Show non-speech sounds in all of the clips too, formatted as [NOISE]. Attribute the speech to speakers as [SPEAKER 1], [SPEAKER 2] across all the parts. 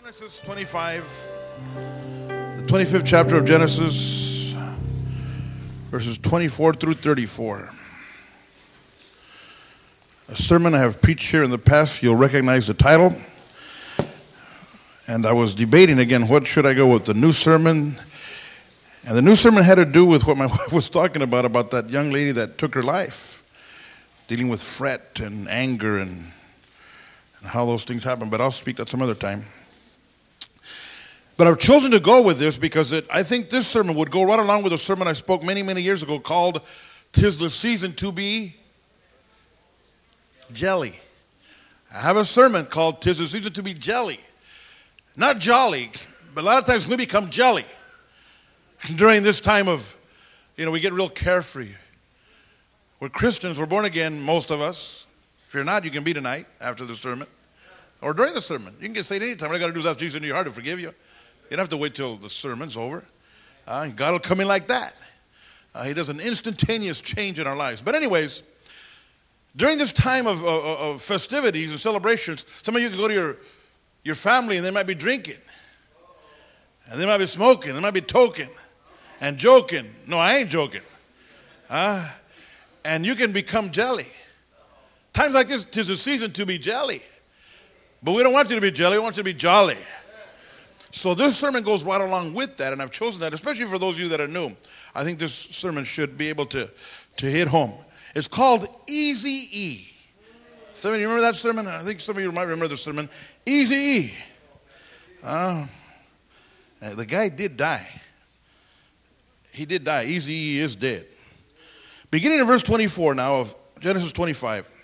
[SPEAKER 1] Genesis 25, the 25th chapter of Genesis, verses 24 through 34. A sermon I have preached here in the past, you'll recognize the title. And I was debating again what should I go with, the new sermon? And the new sermon had to do with what my [LAUGHS] wife was talking about, about that young lady that took her life, dealing with fret and anger and, and how those things happen. But I'll speak that some other time. But I've chosen to go with this because it, I think this sermon would go right along with a sermon I spoke many, many years ago called Tis the Season to Be Jelly. I have a sermon called Tis the Season to Be Jelly. Not jolly, but a lot of times we become jelly during this time of, you know, we get real carefree. We're Christians, we're born again, most of us. If you're not, you can be tonight after the sermon or during the sermon. You can get saved anytime. All you got to do is ask Jesus in your heart to forgive you. You don't have to wait till the sermon's over. Uh, God will come in like that. Uh, he does an instantaneous change in our lives. But, anyways, during this time of, of, of, festivities and celebrations, some of you can go to your, your family and they might be drinking, and they might be smoking, they might be toking and joking. No, I ain't joking. Uh, and you can become jelly. Times like this, tis a season to be jelly. But we don't want you to be jelly, we want you to be jolly. So this sermon goes right along with that, and I've chosen that, especially for those of you that are new. I think this sermon should be able to, to hit home. It's called Easy E. Some of you remember that sermon? I think some of you might remember the sermon. Easy E. Uh, the guy did die. He did die. Easy E is dead. Beginning in verse 24 now of Genesis 25.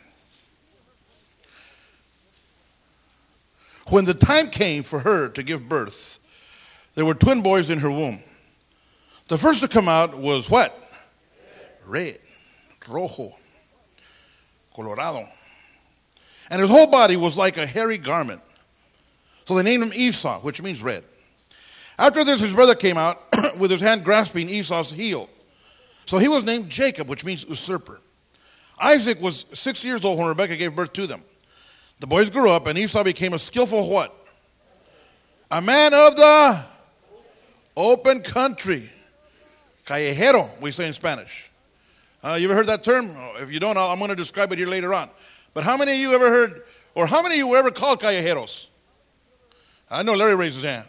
[SPEAKER 1] When the time came for her to give birth, there were twin boys in her womb. The first to come out was what? Red, rojo, colorado. And his whole body was like a hairy garment. So they named him Esau, which means red. After this, his brother came out [CLEARS THROAT] with his hand grasping Esau's heel. So he was named Jacob, which means usurper. Isaac was six years old when Rebekah gave birth to them. The boys grew up, and Esau became a skillful what? A man of the open country. Callejero, we say in Spanish. Uh, you ever heard that term? Oh, if you don't, I'm going to describe it here later on. But how many of you ever heard, or how many of you were ever called callejeros? I know Larry raised his hand.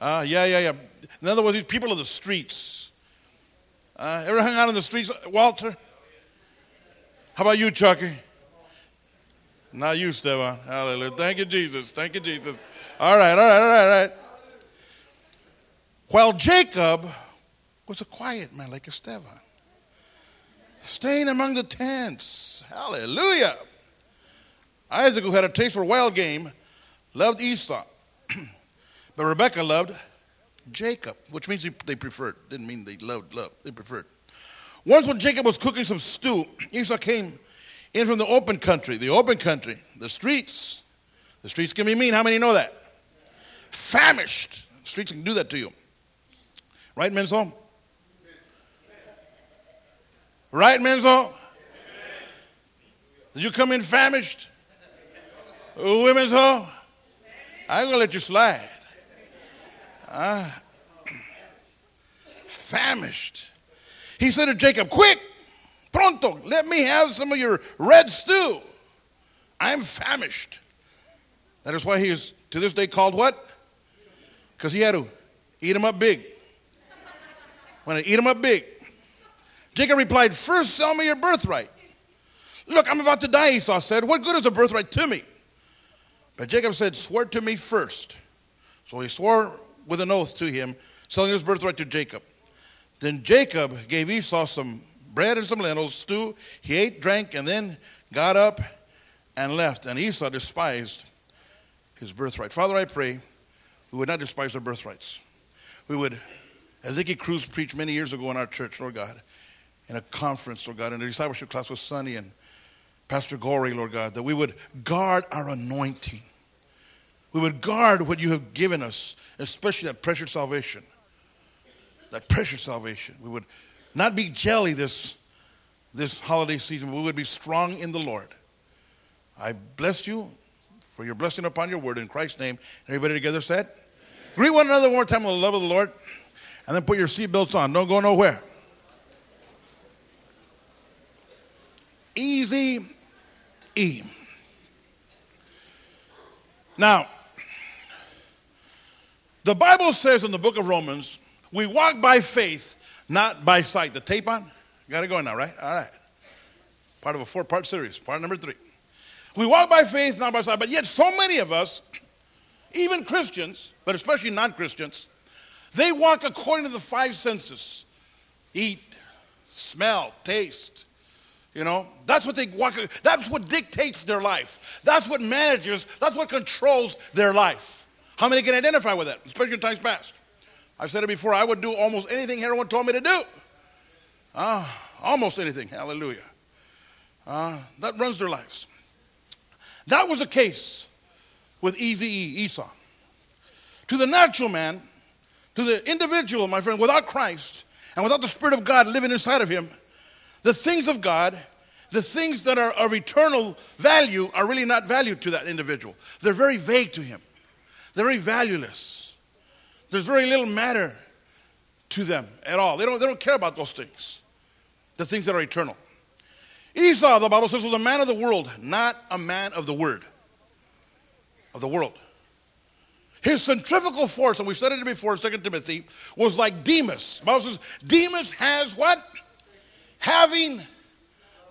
[SPEAKER 1] Uh, yeah, yeah, yeah. In other words, these people of the streets. Uh, ever hung out in the streets, Walter? How about you, Chucky? Not you, Stefan. Hallelujah. Thank you, Jesus. Thank you, Jesus. All right, all right, all right, all right. While Jacob was a quiet man like Esteban, staying among the tents. Hallelujah. Isaac, who had a taste for wild game, loved Esau. [CLEARS THROAT] but Rebekah loved Jacob, which means they preferred. Didn't mean they loved, love. They preferred. Once when Jacob was cooking some stew, Esau came in from the open country, the open country, the streets. The streets can be mean. How many know that? Famished. Streets can do that to you. Right, Menzo? Right, Menzo? Did you come in famished? Women's home? I'm gonna let you slide. Uh, famished. He said to Jacob, Quick, Pronto, let me have some of your red stew. I'm famished. That is why he is to this day called what? Because he had to eat him up big. When I eat him up big. Jacob replied, First sell me your birthright. Look, I'm about to die, Esau said. What good is a birthright to me? But Jacob said, Swear to me first. So he swore with an oath to him, selling his birthright to Jacob. Then Jacob gave Esau some bread and some lentils, stew. He ate, drank, and then got up and left. And Esau despised his birthright. Father, I pray we would not despise our birthrights. We would, as Nicky Cruz preached many years ago in our church, Lord God, in a conference, Lord God, in a discipleship class with Sonny and Pastor Gory, Lord God, that we would guard our anointing. We would guard what you have given us, especially that precious salvation. That precious salvation. We would not be jelly this, this holiday season, we would be strong in the Lord. I bless you for your blessing upon your word in Christ's name. Everybody together said? Greet one another one more time with the love of the Lord, and then put your seatbelts on. Don't go nowhere. Easy E. Now, the Bible says in the book of Romans, we walk by faith, not by sight. The tape on? Got it going now, right? All right. Part of a four part series, part number three. We walk by faith, not by sight. But yet, so many of us, even Christians, but especially non Christians, they walk according to the five senses eat, smell, taste. You know, that's what they walk, that's what dictates their life. That's what manages, that's what controls their life. How many can identify with that, especially in times past? I've said it before, I would do almost anything everyone told me to do. Ah, almost anything, hallelujah. Uh, that runs their lives. That was the case with Easy Esau. To the natural man, to the individual, my friend, without Christ and without the Spirit of God living inside of him, the things of God, the things that are of eternal value, are really not valued to that individual. They're very vague to him, they're very valueless. There's very little matter to them at all. They don't, they don't care about those things, the things that are eternal. Esau, the Bible says, was a man of the world, not a man of the word, of the world. His centrifugal force, and we've said it before in 2 Timothy, was like Demas. The Bible says, Demas has what? Having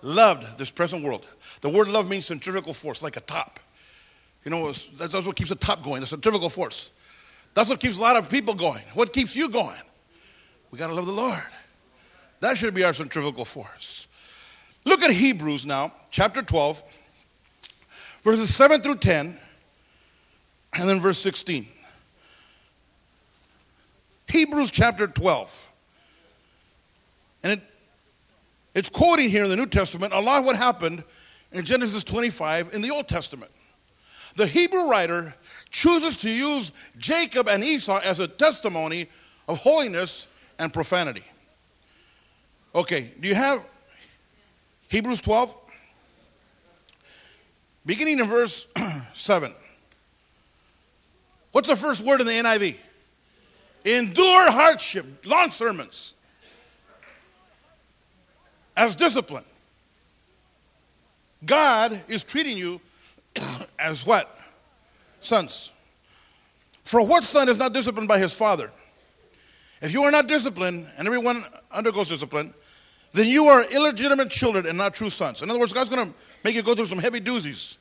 [SPEAKER 1] loved this present world. The word love means centrifugal force, like a top. You know, that's what keeps the top going, the centrifugal force. That's what keeps a lot of people going. What keeps you going? We got to love the Lord. That should be our centrifugal force. Look at Hebrews now, chapter 12, verses 7 through 10, and then verse 16. Hebrews chapter 12. And it, it's quoting here in the New Testament a lot of what happened in Genesis 25 in the Old Testament. The Hebrew writer chooses to use Jacob and Esau as a testimony of holiness and profanity. Okay, do you have Hebrews 12, beginning in verse [CLEARS THROAT] 7. What's the first word in the NIV? Endure hardship, long sermons, as discipline. God is treating you [CLEARS THROAT] as what? Sons. For what son is not disciplined by his father? If you are not disciplined, and everyone undergoes discipline, then you are illegitimate children and not true sons. In other words, God's going to make you go through some heavy doozies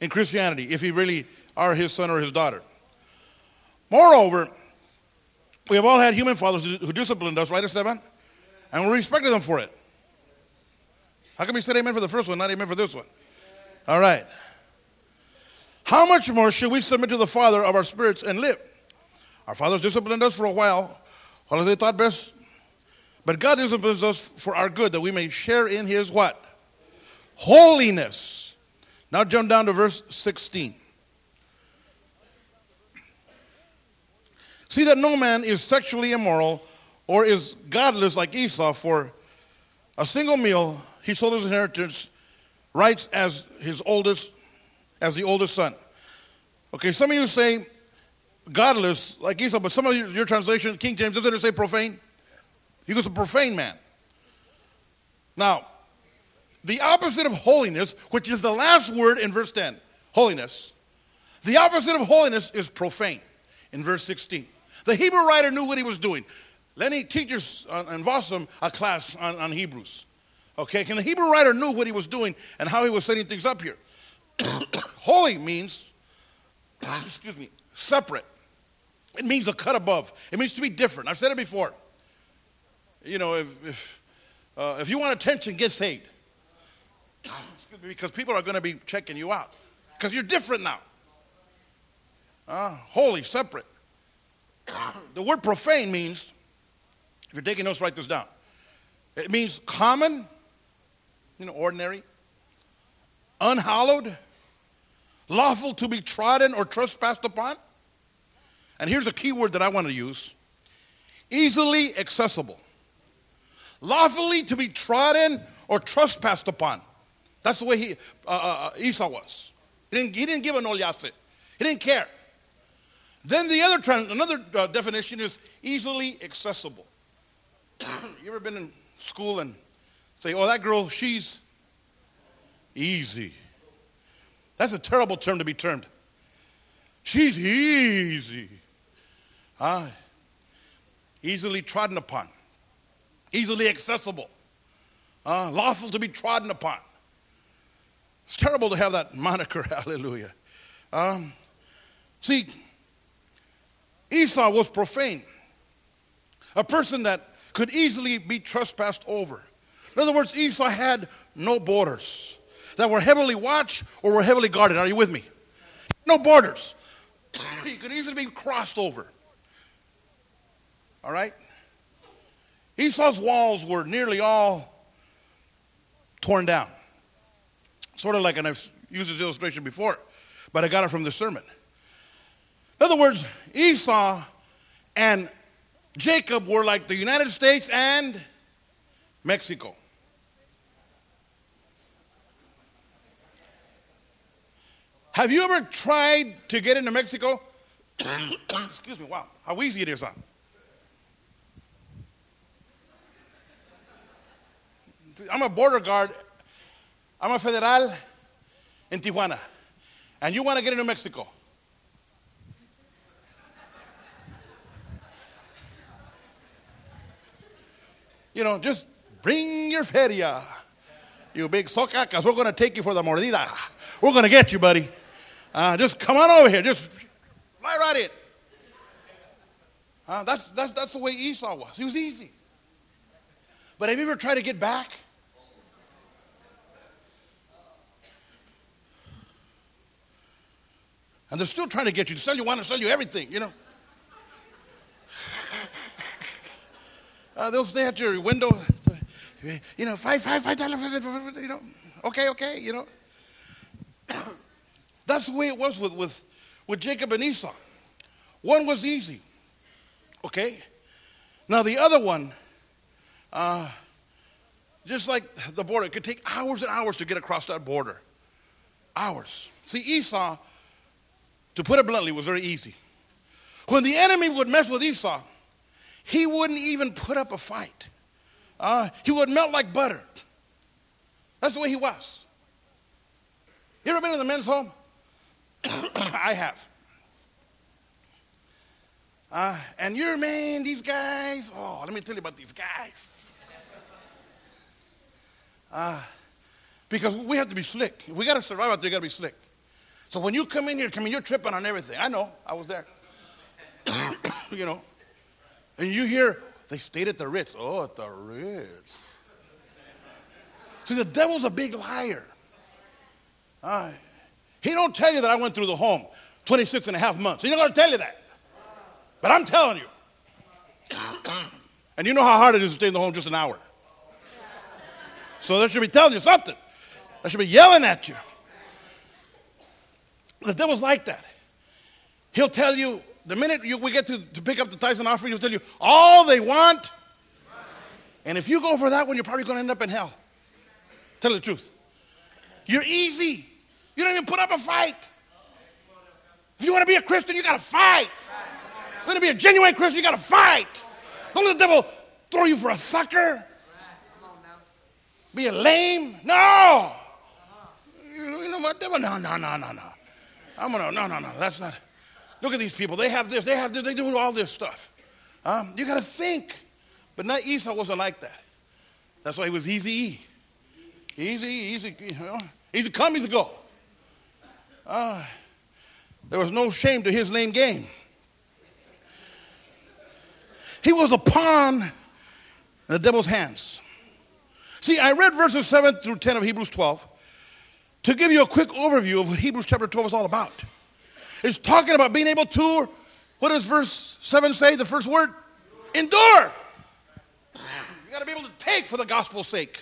[SPEAKER 1] in Christianity if you really are his son or his daughter. Moreover, we have all had human fathers who disciplined us, right, Esteban? And we respected them for it. How come you said amen for the first one, not amen for this one? All right. How much more should we submit to the Father of our spirits and live? Our fathers disciplined us for a while, while they thought best but God disciplines us for our good, that we may share in his what? Holiness. Now jump down to verse 16. See that no man is sexually immoral or is godless like Esau, for a single meal he sold his inheritance rights as his oldest, as the oldest son. Okay, some of you say godless like Esau, but some of your translation, King James, doesn't it say profane? He was a profane man. Now, the opposite of holiness, which is the last word in verse 10, holiness, the opposite of holiness is profane in verse 16. The Hebrew writer knew what he was doing. Lenny teaches in uh, Vossum a class on, on Hebrews. Okay, and the Hebrew writer knew what he was doing and how he was setting things up here. [COUGHS] Holy means, [COUGHS] excuse me, separate. It means a cut above. It means to be different. I've said it before you know, if, if, uh, if you want attention, get saved. [COUGHS] because people are going to be checking you out. Because you're different now. Uh, holy, separate. the word profane means, if you're taking notes, write this down. It means common, you know, ordinary, unhallowed, lawful to be trodden or trespassed upon. And here's a key word that I want to use easily accessible lawfully to be trodden or trespassed upon. That's the way he, uh, uh, uh, Esau was. He didn't, he didn't give a no He didn't care. Then the other another uh, definition is easily accessible. [CLEARS THROAT] you ever been in school and say, "Oh, that girl, she's easy." That's a terrible term to be termed. She's easy. Huh? Easily trodden upon, easily accessible, uh, lawful to be trodden upon. It's terrible to have that moniker, [LAUGHS] hallelujah. Um, see, Esau was profane, a person that could easily be trespassed over. In other words, Esau had no borders that were heavily watched or were heavily guarded. Are you with me? No borders. [CLEARS THROAT] he could easily be crossed over. All right? Esau's walls were nearly all torn down. Sort of like, and I've used this illustration before, but I got it from the sermon. In other words, Esau and Jacob were like the United States and Mexico. Have you ever tried to get into Mexico? [COUGHS] Excuse me, wow, how easy it is, huh? I'm a border guard. I'm a federal in Tijuana. And you want to get into Mexico. You know, just bring your feria. You big soca, because we're going to take you for the mordida. We're going to get you, buddy. Uh, just come on over here. Just fly right in. Uh, that's, that's, that's the way Esau was. He was easy. But have you ever tried to get back? And they're still trying to get you to sell you, want to sell you everything, you know. Uh, they'll stay at your window, you know, five, five, five dollars, you know. Okay, okay, you know. That's the way it was with, with, with Jacob and Esau. One was easy, okay? Now, the other one, uh, just like the border, it could take hours and hours to get across that border. Hours. See, Esau to put it bluntly, was very easy. When the enemy would mess with Esau, he wouldn't even put up a fight. Uh, he would melt like butter. That's the way he was. You ever been in the men's home? [COUGHS] I have. Uh, and you're, man, these guys, oh, let me tell you about these guys. Uh, because we have to be slick. If we got to survive out there, we got to be slick. So when you come in here, come in, you're tripping on everything. I know, I was there. [COUGHS] you know. And you hear, they stayed at the Ritz. Oh, at the Ritz. See, the devil's a big liar. Uh, he don't tell you that I went through the home 26 and a half months. He's not going to tell you that. But I'm telling you. and you know how hard it is to stay in the home just an hour. So that should be telling you something. That should be yelling at you. The devil's like that. He'll tell you, the minute you, we get to, to pick up the and offering, he'll tell you all they want. And if you go for that one, you're probably going to end up in hell. Tell the truth. You're easy. You don't even put up a fight. If you want to be a Christian, you got to fight. If you want to be a genuine Christian, you got to fight. Don't let the devil throw you for a sucker. Be a lame. No. You know what? Devil, no, no, no, no, no. I'm gonna, no, no, no, that's not. Look at these people. They have this, they have this, they do all this stuff. Um, you gotta think. But not Esau wasn't like that. That's why he was easy. Easy, easy, you know, easy come, easy go. Uh, there was no shame to his name game. He was a pawn in the devil's hands. See, I read verses 7 through 10 of Hebrews 12 to give you a quick overview of what Hebrews chapter 12 is all about. It's talking about being able to, what does verse 7 say, the first word? Endure. You got to be able to take for the gospel's sake.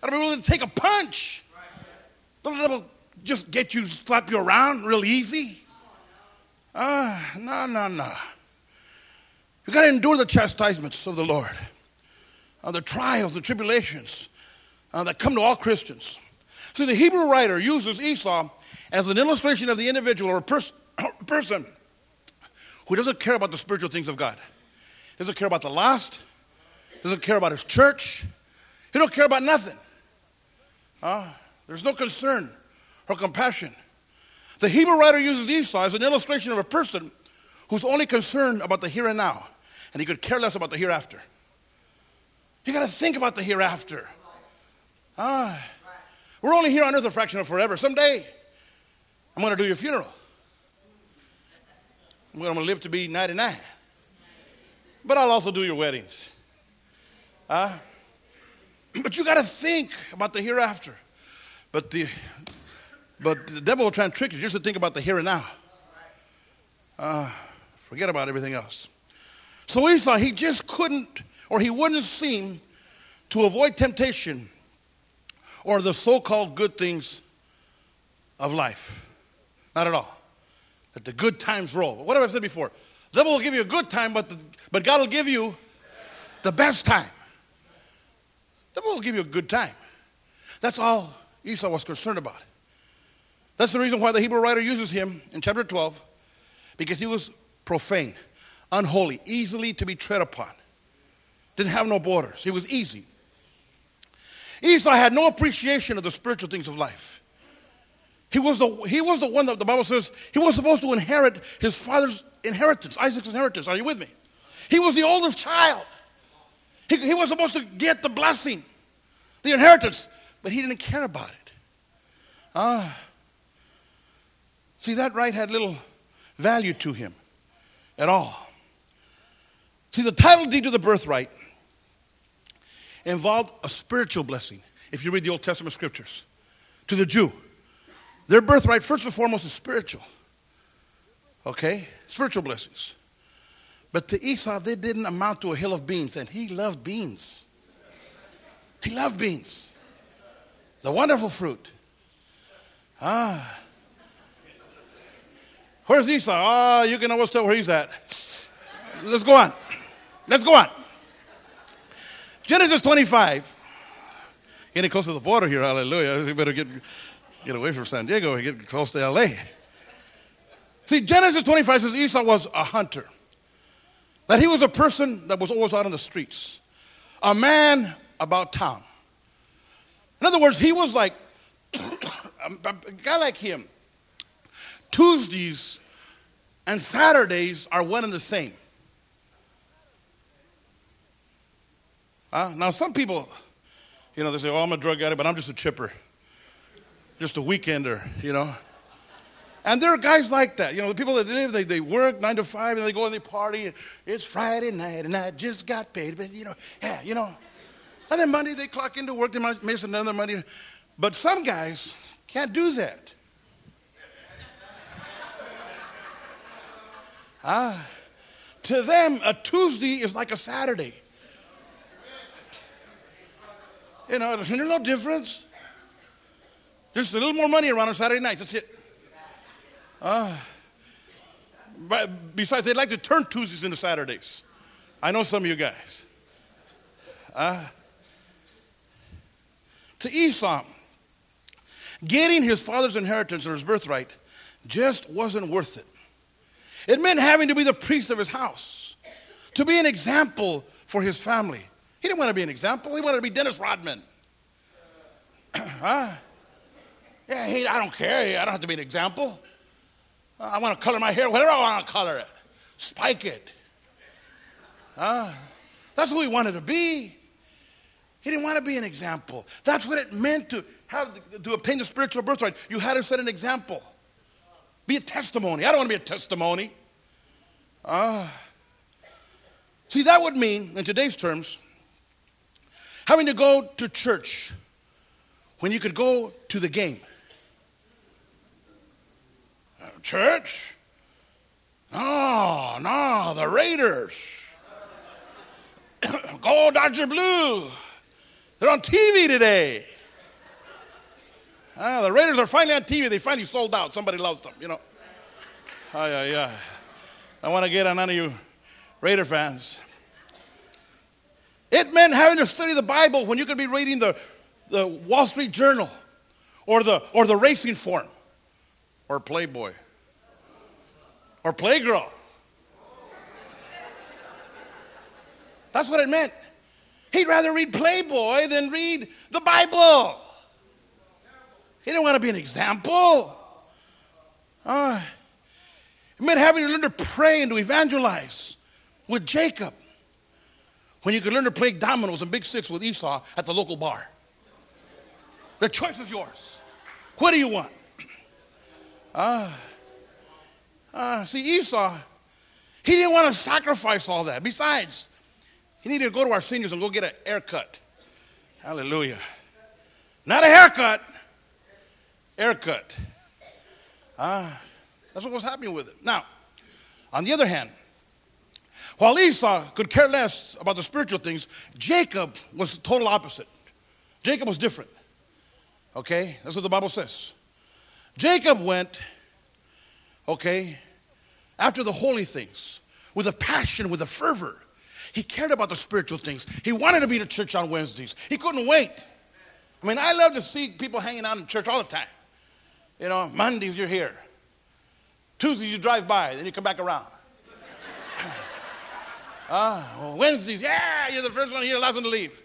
[SPEAKER 1] Got to be willing to take a punch. Let them just get you, slap you around real easy. Ah, uh, no, no, no. You got to endure the chastisements of the Lord, uh, the trials, the tribulations uh, that come to all Christians. See, the Hebrew writer uses Esau as an illustration of the individual or pers- [COUGHS] person who doesn't care about the spiritual things of God. Doesn't care about the lost, doesn't care about his church, he don't care about nothing. Uh, there's no concern or compassion. The Hebrew writer uses Esau as an illustration of a person who's only concerned about the here and now, and he could care less about the hereafter. You got to think about the hereafter. Ah, we're only here on earth a fraction of forever. Someday, I'm going to do your funeral. I'm going to live to be 99. But I'll also do your weddings. Uh, [CLEARS THROAT] but you got to think about the hereafter. But the, but the devil will try and trick you just to think about the here and now. Uh, forget about everything else. So Esau, he just couldn't, or he wouldn't seem to avoid temptation or the so called good things of life. Not at all. Let the good times roll. What have I said before? The devil will give you a good time, but, the, but God will give you the best time. The devil will give you a good time. That's all Esau was concerned about. That's the reason why the Hebrew writer uses him in chapter 12, because he was profane, unholy, easily to be tread upon. Didn't have no borders. He was easy. Esau had no appreciation of the spiritual things of life. He was the, he was the one that the Bible says he was supposed to inherit his father's inheritance, Isaac's inheritance. Are you with me? He was the oldest child. He, he was supposed to get the blessing, the inheritance, but he didn't care about it. Ah. See, that right had little value to him at all. See, the title deed to the birthright involved a spiritual blessing, if you read the Old Testament scriptures. To the Jew, their birthright, first and foremost, is spiritual. Okay? Spiritual blessings. But to Esau, they didn't amount to a hill of beans, and he loved beans. He loved beans. The wonderful fruit. Ah. Where's Esau? Ah, oh, you can always tell where he's at. Let's go on. Let's go on. Genesis 25. Getting close to the border here, hallelujah. You better get, get away from San Diego and get close to LA. See, Genesis 25 says Esau was a hunter, that he was a person that was always out on the streets, a man about town. In other words, he was like [COUGHS] a guy like him. Tuesdays and Saturdays are one and the same. Uh, now, some people, you know, they say, oh, I'm a drug addict, but I'm just a chipper, just a weekender, you know. And there are guys like that. You know, the people that live, they, they work nine to five and they go and they party. And it's Friday night and I just got paid. But, you know, yeah, you know. And then Monday they clock into work, they might miss another Monday. But some guys can't do that. Ah, to them, a Tuesday is like a Saturday. You know, there's no difference. Just a little more money around on Saturday nights. That's it. Uh, besides, they'd like to turn Tuesdays into Saturdays. I know some of you guys. Uh, to Esau, getting his father's inheritance or his birthright just wasn't worth it. It meant having to be the priest of his house, to be an example for his family. He didn't want to be an example. He wanted to be Dennis Rodman. [CLEARS THROAT] huh? Yeah, he, I don't care. I don't have to be an example. Uh, I want to color my hair, whatever I want to color it. Spike it. Huh? That's who he wanted to be. He didn't want to be an example. That's what it meant to have to obtain the spiritual birthright. You had to set an example. Be a testimony. I don't want to be a testimony. Uh, see, that would mean, in today's terms, Having to go to church when you could go to the game. Uh, church? No, no, the Raiders. [COUGHS] go Dodger Blue. They're on TV today. Ah, the Raiders are finally on TV. They finally sold out. Somebody loves them, you know. Yeah, yeah. I want to get on none of you Raider fans. It meant having to study the Bible when you could be reading the, the Wall Street Journal or the, or the Racing Form or Playboy or Playgirl. That's what it meant. He'd rather read Playboy than read the Bible. He didn't want to be an example. Uh, it meant having to learn to pray and to evangelize with Jacob when you could learn to play dominoes and big six with Esau at the local bar. The choice is yours. What do you want? Uh, uh, see, Esau, he didn't want to sacrifice all that. Besides, he needed to go to our seniors and go get a haircut. Hallelujah. Not a haircut, haircut. Ah, that's what was happening with him. Now, on the other hand, while Esau could care less about the spiritual things, Jacob was the total opposite. Jacob was different. Okay? That's what the Bible says. Jacob went, okay, after the holy things with a passion, with a fervor. He cared about the spiritual things. He wanted to be to church on Wednesdays. He couldn't wait. I mean, I love to see people hanging out in church all the time. You know, Mondays you're here. Tuesdays you drive by, then you come back around. [CLEARS THROAT] uh, Wednesdays, yeah, you're the first one here, last one to leave.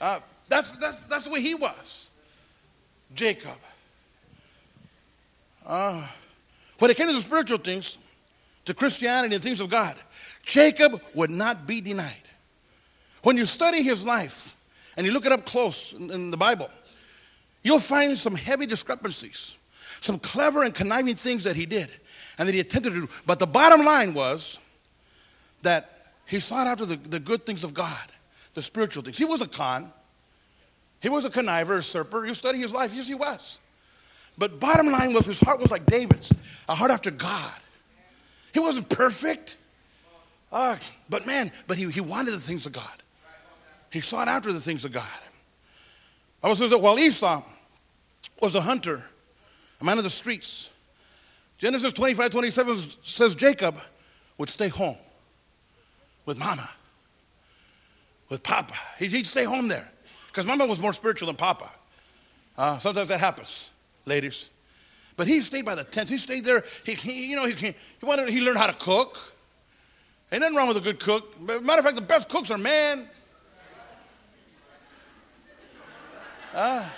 [SPEAKER 1] Uh, that's, that's, that's the way he was. Jacob. Uh, when it came to the spiritual things, to Christianity and things of God, Jacob would not be denied. When you study his life and you look it up close in, in the Bible, you'll find some heavy discrepancies, some clever and conniving things that he did and that he attempted to do. But the bottom line was that he sought after the, the good things of God, the spiritual things. He was a con. He was a conniver, a serper. You study his life, yes, he was. But bottom line was his heart was like David's, a heart after God. He wasn't perfect. Uh, but man, but he, he wanted the things of God. He sought after the things of God. I was says that while Esau was a hunter, a man of the streets, Genesis 25, 27 says Jacob would stay home with mama, with papa. He'd stay home there because mama was more spiritual than papa. Uh, sometimes that happens, ladies. But he stayed by the tents. He stayed there. He, he you know, he, he wanted. He learned how to cook. Ain't nothing wrong with a good cook. Matter of fact, the best cooks are men. Uh,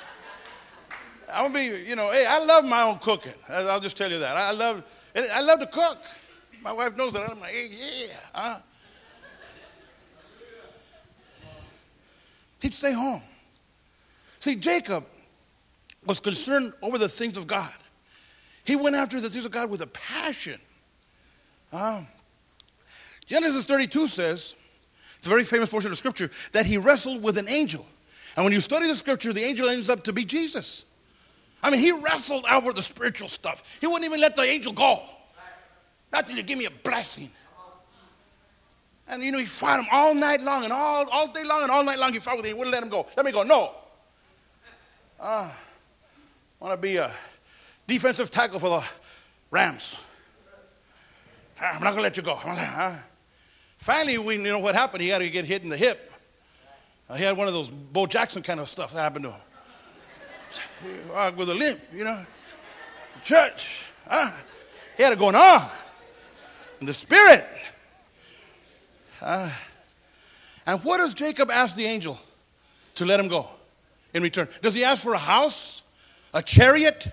[SPEAKER 1] I'm gonna be, you know, hey, I love my own cooking. I'll just tell you that. I love, I love to cook. My wife knows that. I'm like, hey, yeah. Uh. He'd stay home. See, Jacob was concerned over the things of God. He went after the things of God with a passion. Genesis 32 says, it's a very famous portion of scripture, that he wrestled with an angel. And when you study the scripture, the angel ends up to be Jesus. I mean, he wrestled over the spiritual stuff. He wouldn't even let the angel go. Not till you give me a blessing. And you know, he fought him all night long and all, all day long and all night long he fought with him. He wouldn't let him go. Let me go. No. Uh, I want to be a defensive tackle for the Rams. I'm not going to let you go. Finally, we, you know what happened? He had to get hit in the hip. He had one of those Bo Jackson kind of stuff that happened to him. With a limp, you know. Church. Uh, he had it going on And the spirit. Uh, and what does Jacob ask the angel to let him go in return? Does he ask for a house, a chariot,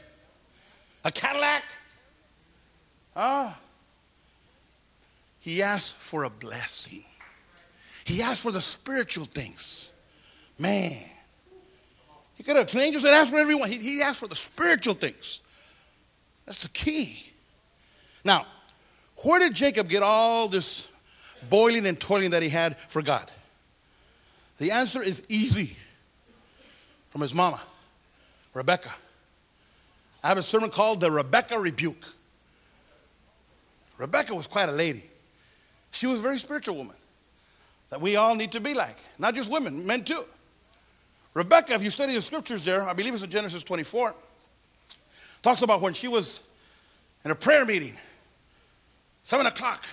[SPEAKER 1] a Cadillac? Ah. He asked for a blessing. He asked for the spiritual things. Man. He could have angels that asked for everyone. He, he asked for the spiritual things. That's the key. Now, where did Jacob get all this boiling and toiling that he had for God? The answer is easy from his mama, Rebecca. I have a sermon called The Rebecca Rebuke. Rebecca was quite a lady. She was a very spiritual woman that we all need to be like. Not just women, men too. Rebecca, if you study the scriptures there, I believe it's in Genesis 24, talks about when she was in a prayer meeting, seven o'clock,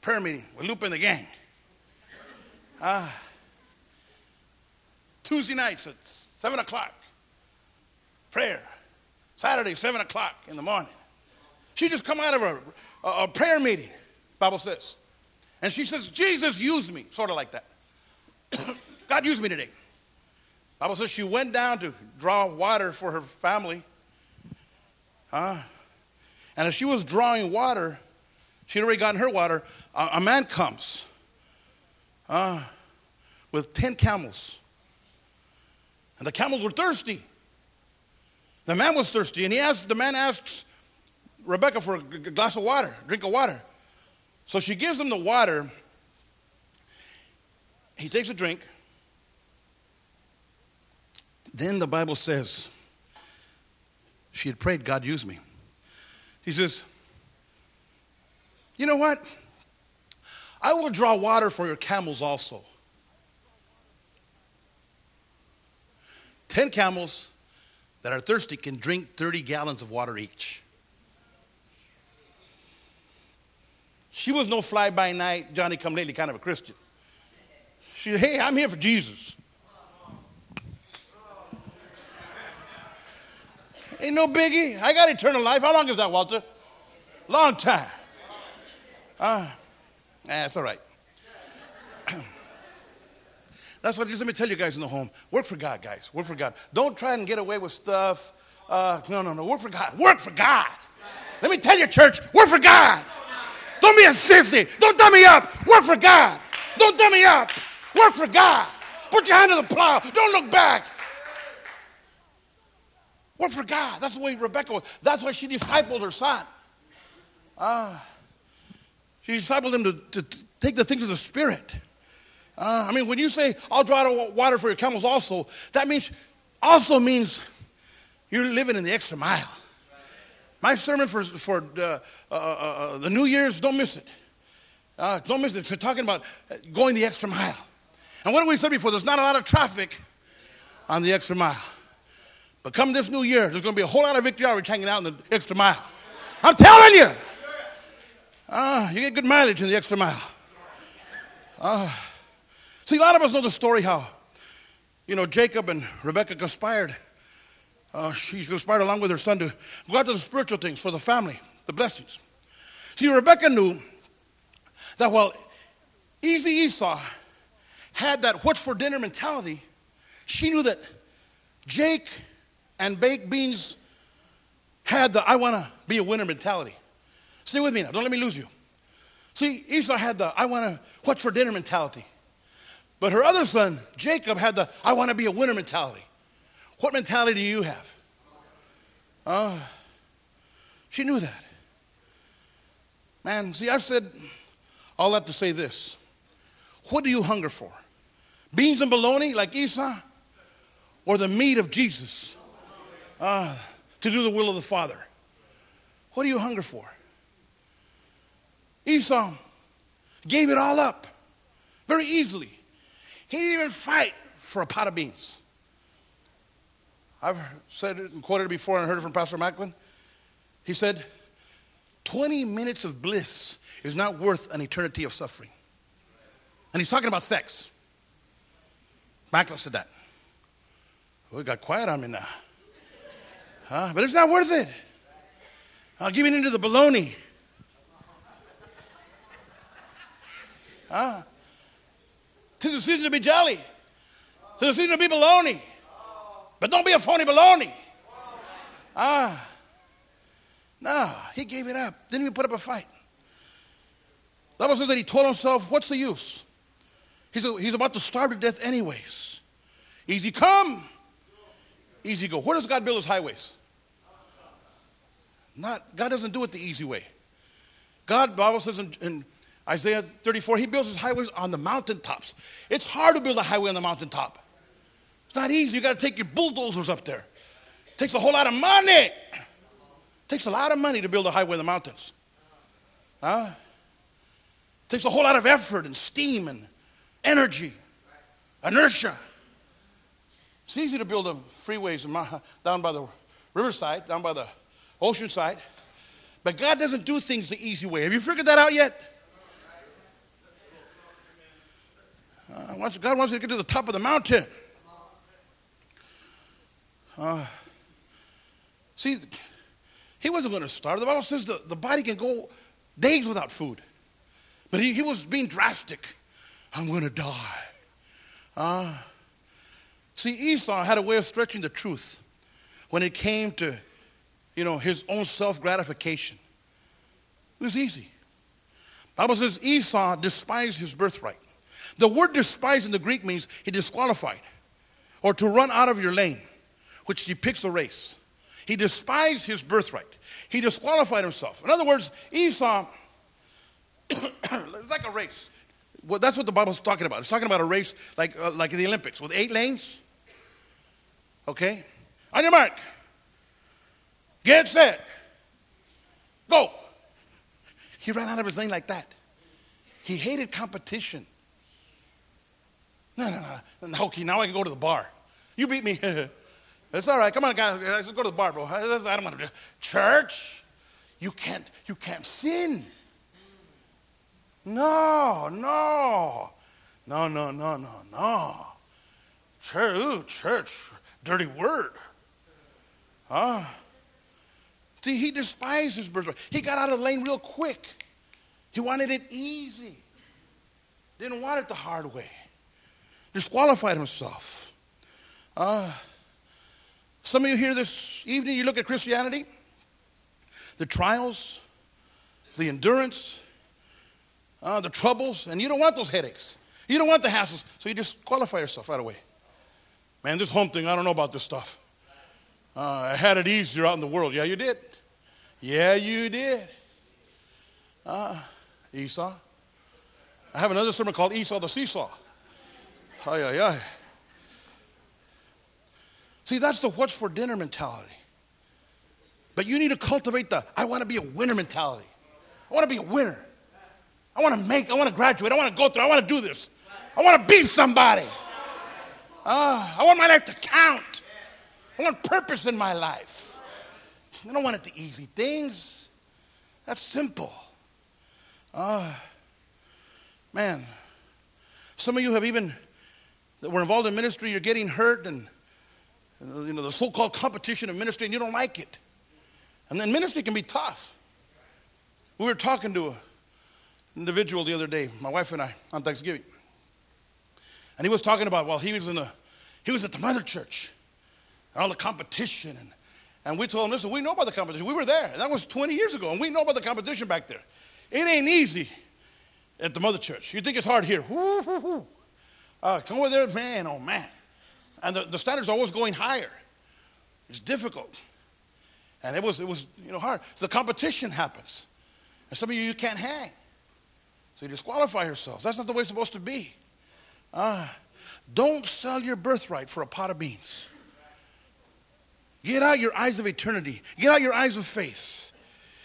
[SPEAKER 1] prayer meeting with Lupe and the gang. Uh, Tuesday nights at seven o'clock, prayer. Saturday, 7 o'clock in the morning. She just come out of a, a, a prayer meeting, Bible says. And she says, Jesus used me, sort of like that. [COUGHS] God used me today. Bible says she went down to draw water for her family. Huh? And as she was drawing water, she'd already gotten her water. A, a man comes uh, with 10 camels. And the camels were thirsty. The man was thirsty, and he asked, the man asks Rebecca for a glass of water, drink of water. So she gives him the water. He takes a drink. Then the Bible says, she had prayed, God use me. He says, You know what? I will draw water for your camels also. Ten camels that are thirsty can drink 30 gallons of water each. She was no fly by night, Johnny come lately kind of a Christian. She said, Hey, I'm here for Jesus. Ain't no biggie. I got eternal life. How long is that, Walter? Long time. Uh, that's all right. [CLEARS THROAT] That's what, just let me tell you guys in the home work for God, guys. Work for God. Don't try and get away with stuff. Uh, no, no, no. Work for God. Work for God. Let me tell you, church, work for God. Don't be a sissy. Don't dummy up. Work for God. Don't dummy up. Work for God. Put your hand to the plow. Don't look back. Work for God. That's the way Rebecca was. That's why she discipled her son. Uh, she discipled him to, to, take the things of the Spirit. Uh, I mean, when you say, I'll draw water for your camels also, that means, also means you're living in the extra mile. My sermon for, for uh, uh, uh, uh the New Year's, don't miss it. Uh, don't miss it. We're talking about going the extra mile. And what did we say before? There's not a lot of traffic on the extra mile. But come this new year, there's going to be a whole lot of victory outreach hanging out in the extra mile. I'm telling you. Uh, you get good mileage in the extra mile. Uh, See, a lot of us know the story how, you know, Jacob and Rebecca conspired. Uh, she conspired along with her son to go after the spiritual things for the family, the blessings. See, Rebecca knew that while easy Esau had that what's for dinner mentality, she knew that Jake and baked beans had the I want to be a winner mentality. Stay with me now, don't let me lose you. See, Esau had the I want to what's for dinner mentality. But her other son, Jacob, had the I want to be a winner mentality. What mentality do you have? Uh, she knew that. Man, see, I've said all that to say this. What do you hunger for? Beans and bologna like Esau? Or the meat of Jesus uh, to do the will of the Father? What do you hunger for? Esau gave it all up very easily. He didn't even fight for a pot of beans. I've said it and quoted it before and heard it from Pastor Macklin. He said, 20 minutes of bliss is not worth an eternity of suffering. And he's talking about sex. Macklin said that. Oh, it got quiet on me now. Huh? But it's not worth it. I'll give it into the baloney. Huh? Tis a season to be jolly. Tis a season to be baloney. But don't be a phony baloney. Ah. No, he gave it up. Didn't even put up a fight. The Bible says that he told himself, what's the use? He's, a, he's about to starve to death anyways. Easy come, easy go. Where does God build his highways? Not, God doesn't do it the easy way. God, Bible says in, in Isaiah 34, he builds his highways on the mountaintops. It's hard to build a highway on the mountaintop. It's not easy. You got to take your bulldozers up there. It takes a whole lot of money. It takes a lot of money to build a highway in the mountains. Huh? It takes a whole lot of effort and steam and energy, inertia. It's easy to build freeways down by the riverside, down by the ocean side. But God doesn't do things the easy way. Have you figured that out yet? Uh, God wants you to get to the top of the mountain. Uh, See, he wasn't going to starve. The Bible says the, the body can go days without food. But he, he was being drastic. I'm going to die. Uh, see, Esau had a way of stretching the truth when it came to, you know, his own self gratification. It was easy. Bible says Esau despised his birthright. The word despise in the Greek means he disqualified or to run out of your lane, which depicts a race. He despised his birthright. He disqualified himself. In other words, Esau, [COUGHS] it's like a race. Well, that's what the Bible's talking about. It's talking about a race like, uh, like the Olympics with eight lanes. Okay? On your mark. Get set. Go. He ran out of his lane like that. He hated competition. No, no, no. Okay, now I can go to the bar. You beat me. [LAUGHS] it's all right. Come on, guys. Let's go to the bar, bro. I don't want to church. You can't. You can't sin. No, no, no, no, no, no, no. Church, ooh, church, dirty word. Huh? See, he despised his birthright. He got out of the lane real quick. He wanted it easy. Didn't want it the hard way. Disqualified himself. Uh, some of you here this evening, you look at Christianity, the trials, the endurance, uh, the troubles, and you don't want those headaches. You don't want the hassles, so you disqualify yourself right away. Man, this home thing, I don't know about this stuff. Uh, I had it easier out in the world. Yeah, you did. Yeah, you did. Uh, Esau. I have another sermon called Esau the Seesaw. Ay, ay, ay. See, that's the what's for dinner mentality. But you need to cultivate the I want to be a winner mentality. I want to be a winner. I want to make, I want to graduate, I want to go through, I want to do this. I want to be somebody. Uh, I want my life to count. I want purpose in my life. I don't want it the easy things. That's simple. Uh, man, some of you have even that were involved in ministry, you're getting hurt and you know the so-called competition of ministry and you don't like it. And then ministry can be tough. We were talking to an individual the other day, my wife and I, on Thanksgiving. And he was talking about, well, he was in the he was at the mother church and all the competition and and we told him, listen, we know about the competition. We were there. That was 20 years ago, and we know about the competition back there. It ain't easy at the mother church. You think it's hard here. Uh, come over there, man, oh man. And the, the standards are always going higher. It's difficult. And it was, it was you know, hard. The competition happens. And some of you, you can't hang. So you disqualify yourselves. That's not the way it's supposed to be. Uh, don't sell your birthright for a pot of beans. Get out your eyes of eternity. Get out your eyes of faith.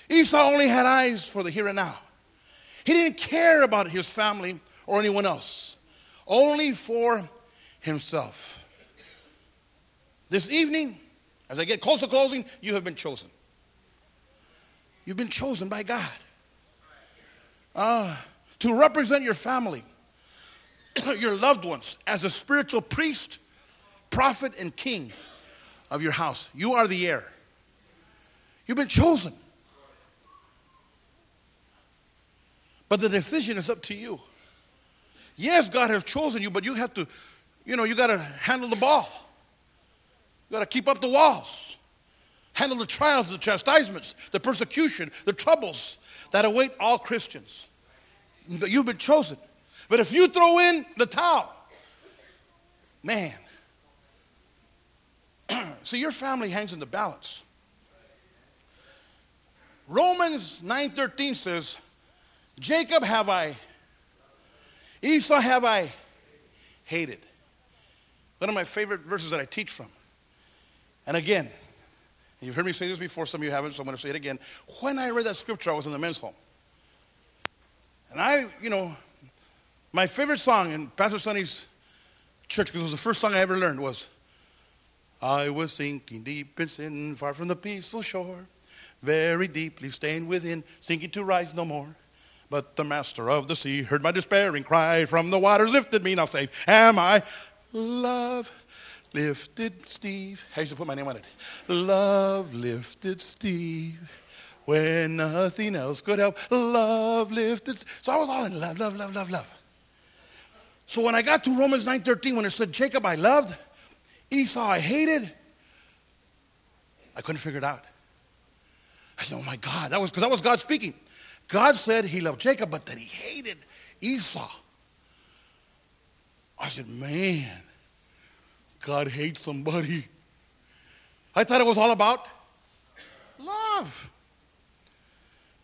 [SPEAKER 1] Esau only had eyes for the here and now. He didn't care about his family or anyone else only for himself. This evening, as I get close to closing, you have been chosen. You've been chosen by God uh, to represent your family, [COUGHS] your loved ones, as a spiritual priest, prophet, and king of your house. You are the heir. You've been chosen. But the decision is up to you. Yes, God has chosen you, but you have to, you know, you got to handle the ball. You got to keep up the walls. Handle the trials, the chastisements, the persecution, the troubles that await all Christians. But you've been chosen. But if you throw in the towel, man, [CLEARS THROAT] see, your family hangs in the balance. Romans 9:13 says, Jacob have I Esau have I hated. One of my favorite verses that I teach from. And again, you've heard me say this before, some of you haven't, so I'm going to say it again. When I read that scripture, I was in the men's home. And I, you know, my favorite song in Pastor Sonny's church, because it was the first song I ever learned, was I was sinking deep in sin, far from the peaceful shore, very deeply stained within, sinking to rise no more. But the master of the sea heard my despairing cry. From the waters lifted me, now safe am I. Love, lifted Steve. I used to put my name on it. Love lifted Steve when nothing else could help. Love lifted. So I was all in love, love, love, love, love. So when I got to Romans 9:13, when it said Jacob I loved, Esau I hated, I couldn't figure it out. I said, oh my God, that was because that was God speaking. God said he loved Jacob, but that he hated Esau. I said, man, God hates somebody. I thought it was all about love.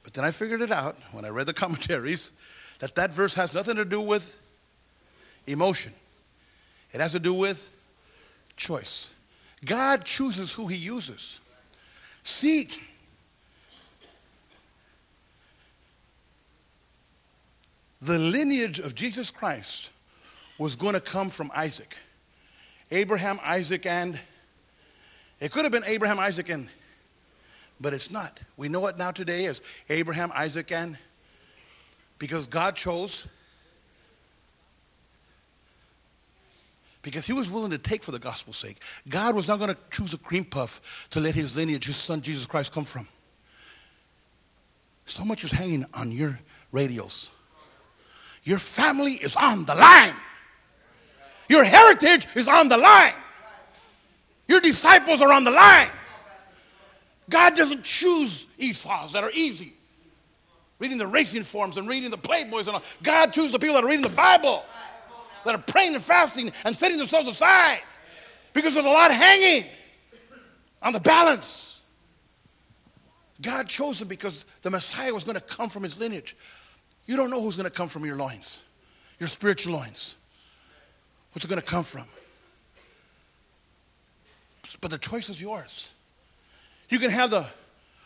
[SPEAKER 1] But then I figured it out when I read the commentaries that that verse has nothing to do with emotion. It has to do with choice. God chooses who he uses. Seek. The lineage of Jesus Christ was going to come from Isaac. Abraham, Isaac, and it could have been Abraham, Isaac, and but it's not. We know it now today as Abraham, Isaac, and because God chose because he was willing to take for the gospel's sake. God was not going to choose a cream puff to let his lineage, his son Jesus Christ, come from. So much is hanging on your radios. Your family is on the line. Your heritage is on the line. Your disciples are on the line. God doesn't choose Esau's that are easy. Reading the racing forms and reading the Playboys and all. God chooses the people that are reading the Bible, that are praying and fasting and setting themselves aside. Because there's a lot hanging on the balance. God chose them because the Messiah was going to come from his lineage. You don't know who's going to come from your loins, your spiritual loins. What's it going to come from? But the choice is yours. You can have the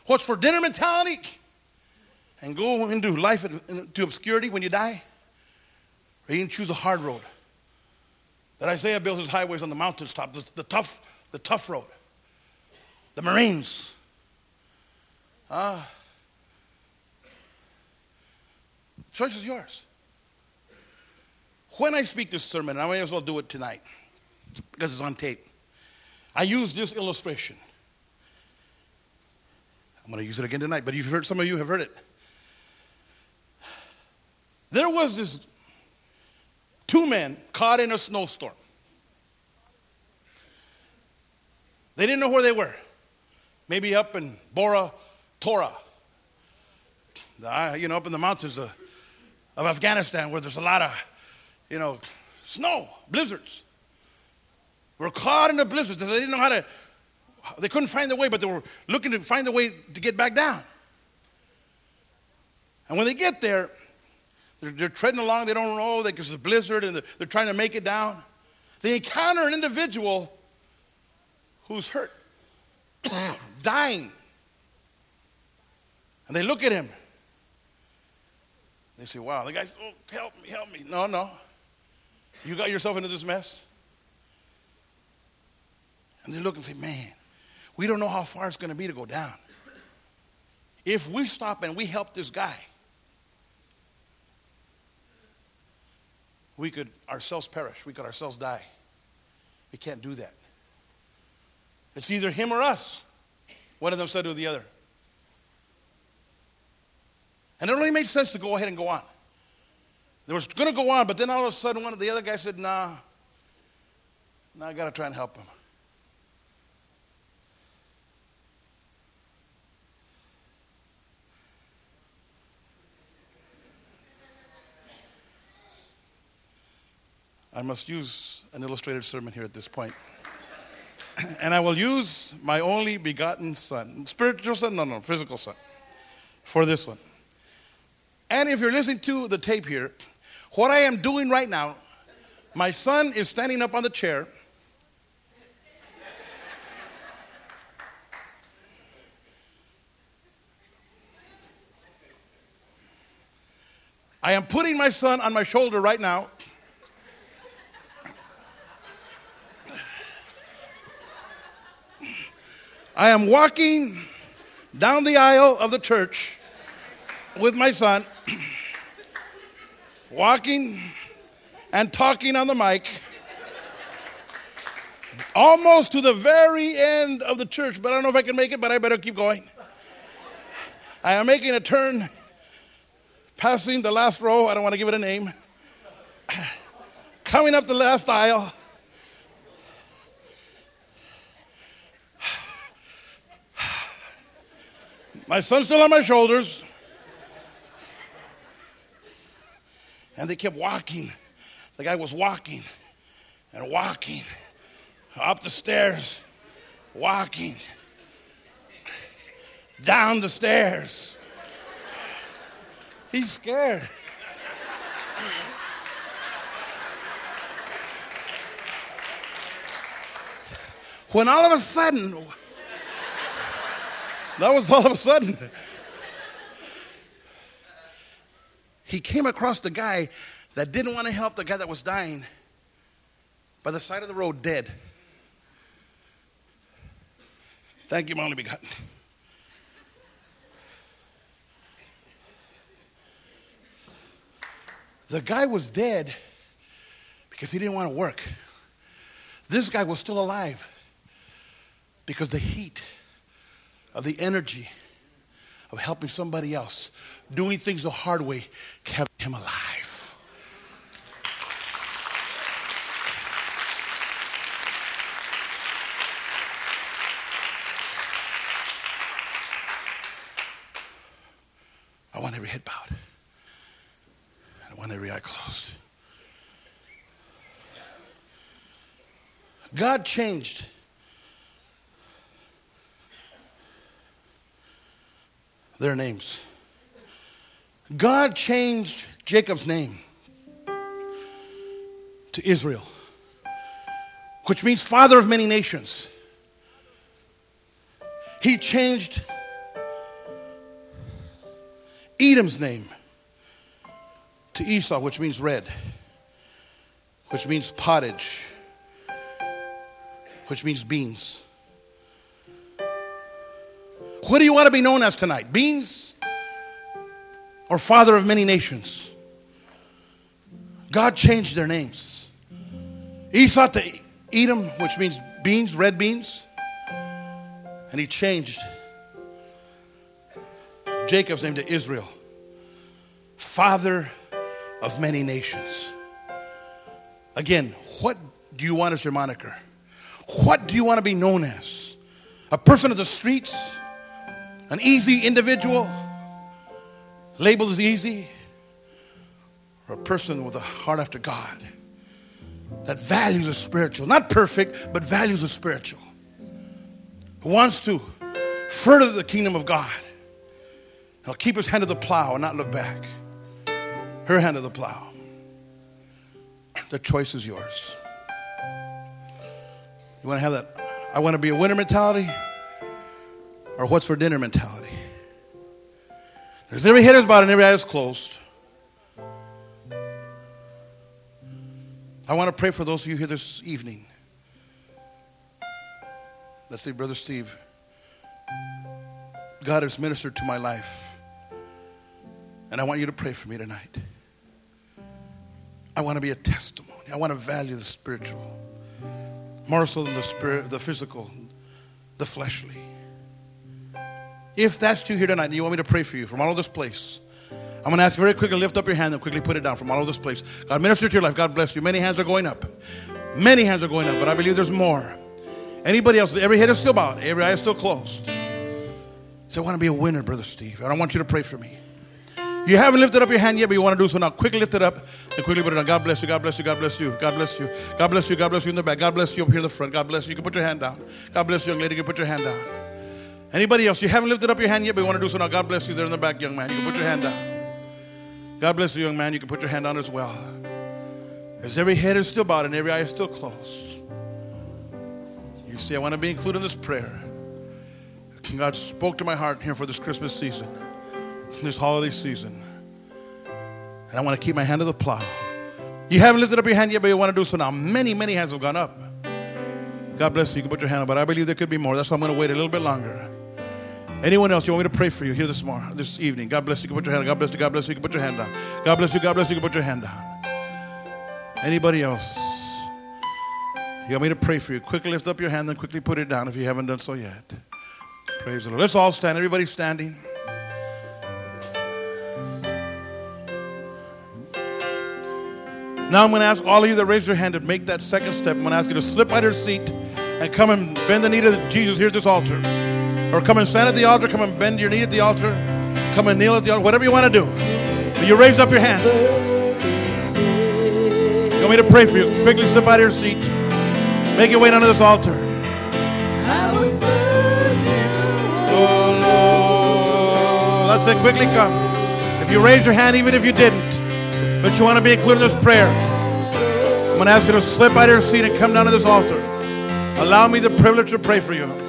[SPEAKER 1] what's for dinner mentality and go into life into obscurity when you die, you can choose the hard road. That Isaiah built his highways on the mountaintop, the, the tough, the tough road. The Marines. Ah. Choice is yours. When I speak this sermon, I may as well do it tonight because it's on tape. I use this illustration. I'm going to use it again tonight, but you've heard some of you have heard it. There was this two men caught in a snowstorm. They didn't know where they were. Maybe up in Bora Tora, uh, you know, up in the mountains of, of Afghanistan where there's a lot of you know, snow, blizzards. Were caught in the blizzards. They didn't know how to, they couldn't find their way, but they were looking to find the way to get back down. And when they get there, they're, they're treading along, they don't know because it's a blizzard and they're, they're trying to make it down. They encounter an individual who's hurt, [COUGHS] dying. And they look at him. They say, Wow, the guy's, oh, help me, help me. No, no. You got yourself into this mess? And they look and say, man, we don't know how far it's going to be to go down. If we stop and we help this guy, we could ourselves perish. We could ourselves die. We can't do that. It's either him or us. One of them said to the other. And it only made sense to go ahead and go on. They were going to go on, but then all of a sudden, one of the other guys said, Nah, nah I got to try and help him. I must use an illustrated sermon here at this point. [CLEARS THROAT] and I will use my only begotten son, spiritual son, no, no, physical son, for this one. And if you're listening to the tape here, what I am doing right now, my son is standing up on the chair. I am putting my son on my shoulder right now. I am walking down the aisle of the church with my son [CLEARS THROAT] walking and talking on the mic almost to the very end of the church, but I don't know if I can make it, but I better keep going. I am making a turn, passing the last row. I don't want to give it a name. [CLEARS THROAT] Coming up the last aisle. My son's still on my shoulders. And they kept walking. The guy was walking and walking up the stairs, walking down the stairs. He's scared. When all of a sudden, that was all of a sudden, he came across the guy that didn't want to help the guy that was dying by the side of the road, dead. Thank you, my only begotten. The guy was dead because he didn't want to work. This guy was still alive because the heat of the energy of helping somebody else, doing things the hard way, kept him alive. I want every head bowed. I want every eye closed. God changed their names. God changed Jacob's name to Israel, which means father of many nations. He changed Edom's name to Esau, which means red, which means pottage, which means beans. What do you want to be known as tonight? Beans or father of many nations? God changed their names. Esau to Edom, which means beans, red beans. And he changed Jacob's name to Israel, father of many nations. Again, what do you want as your moniker? What do you want to be known as? A person of the streets? An easy individual? Labeled as easy? Or a person with a heart after God that values the spiritual? Not perfect, but values the spiritual. Who wants to further the kingdom of God? He'll keep his hand to the plow and not look back. Her hand to the plow. The choice is yours. You want to have that, I want to be a winner mentality or what's for dinner mentality? There's every head is bowed and every eye is closed. I want to pray for those of you here this evening. Let's say, Brother Steve, God has ministered to my life. And I want you to pray for me tonight. I want to be a testimony. I want to value the spiritual more so than the spirit, the physical, the fleshly. If that's you here tonight and you want me to pray for you from all of this place, I'm going to ask you very quickly lift up your hand and quickly put it down from all of this place. God minister to your life. God bless you. Many hands are going up. Many hands are going up, but I believe there's more. Anybody else? Every head is still bowed. Every eye is still closed. So I want to be a winner, Brother Steve. And I want you to pray for me. You haven't lifted up your hand yet, but you want to do so now. Quickly lift it up and quickly put it down. God bless you. God bless you. God bless you. God bless you. God bless you. God bless you in the back. God bless you up here in the front. God bless you. You can put your hand down. God bless you, young lady. You can put your hand down. Anybody else? You haven't lifted up your hand yet, but you want to do so now. God bless you there in the back, young man. You can put your hand down. God bless you, young man. You can put your hand down as well. As every head is still bowed and every eye is still closed. You see, I want to be included in this prayer. God spoke to my heart here for this Christmas season, this holiday season. And I want to keep my hand to the plow. You haven't lifted up your hand yet, but you want to do so now. Many, many hands have gone up. God bless you. You can put your hand up, but I believe there could be more. That's why I'm going to wait a little bit longer. Anyone else, you want me to pray for you here this morning, this evening? God bless you. You put your hand. God bless you. God bless you. Put your hand down. God bless you. God bless you. You put your hand down. Anybody else? You want me to pray for you? Quickly lift up your hand, then quickly put it down if you haven't done so yet. Praise the Lord. Let's all stand. Everybody standing. Now I'm going to ask all of you that raise your hand to make that second step. I'm going to ask you to slip out of your seat and come and bend the knee to Jesus here at this altar. Or come and stand at the altar, come and bend your knee at the altar, come and kneel at the altar, whatever you want to do. But you raised up your hand. You want me to pray for you? Quickly slip out of your seat. Make your way down to this altar. Oh, Lord. Let's say quickly come. If you raised your hand, even if you didn't, but you want to be included in this prayer, I'm going to ask you to slip out of your seat and come down to this altar. Allow me the privilege to pray for you.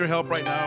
[SPEAKER 1] your help right now.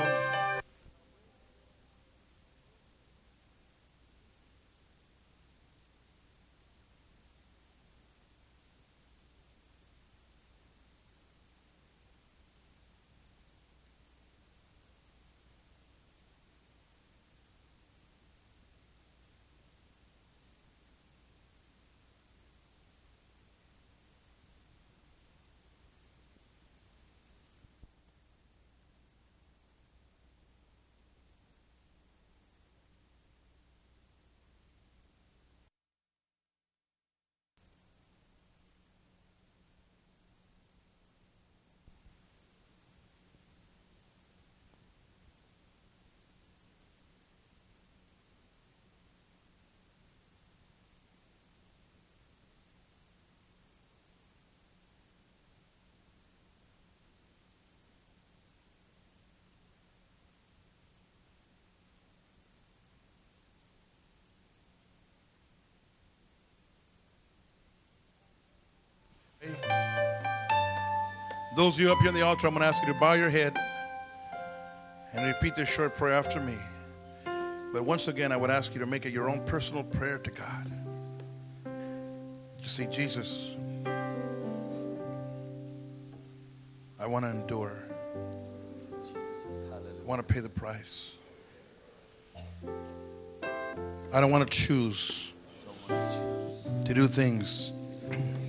[SPEAKER 1] Those of you up here on the altar, I'm going to ask you to bow your head and repeat this short prayer after me. But once again, I would ask you to make it your own personal prayer to God. You say, Jesus, I want to endure. I want to pay the price. I don't want to choose to do things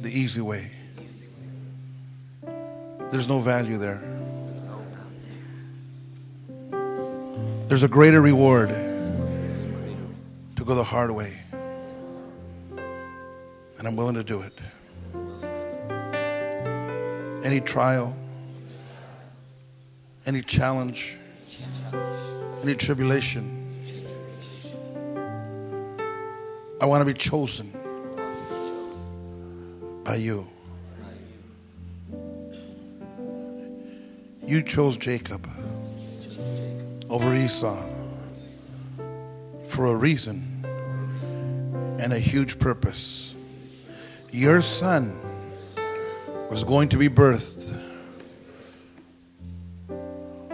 [SPEAKER 1] the easy way. There's no value there. There's a greater reward to go the hard way. And I'm willing to do it. Any trial, any challenge, any tribulation, I want to be chosen by you. You chose Jacob over Esau for a reason and a huge purpose. Your son was going to be birthed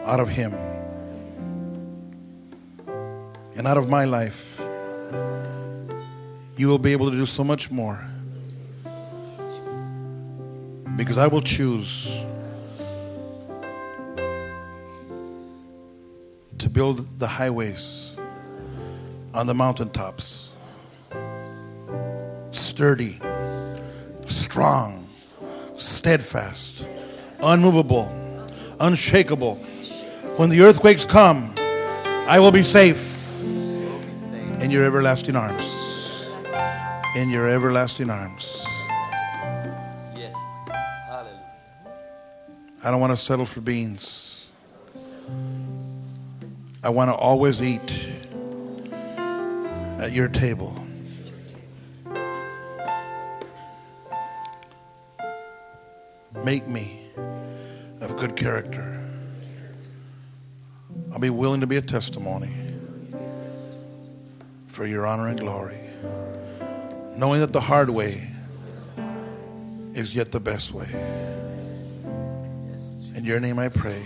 [SPEAKER 1] out of him and out of my life. You will be able to do so much more because I will choose build the highways on the mountaintops. Sturdy, strong, steadfast, unmovable, unshakable. When the earthquakes come, I will be safe in your everlasting arms. In your everlasting arms.
[SPEAKER 2] Yes. Hallelujah.
[SPEAKER 1] I don't want to settle for beans. I want to always eat at your table. Make me of good character. I'll be willing to be a testimony for your honor and glory, knowing that the hard way is yet the best way. In your name I pray.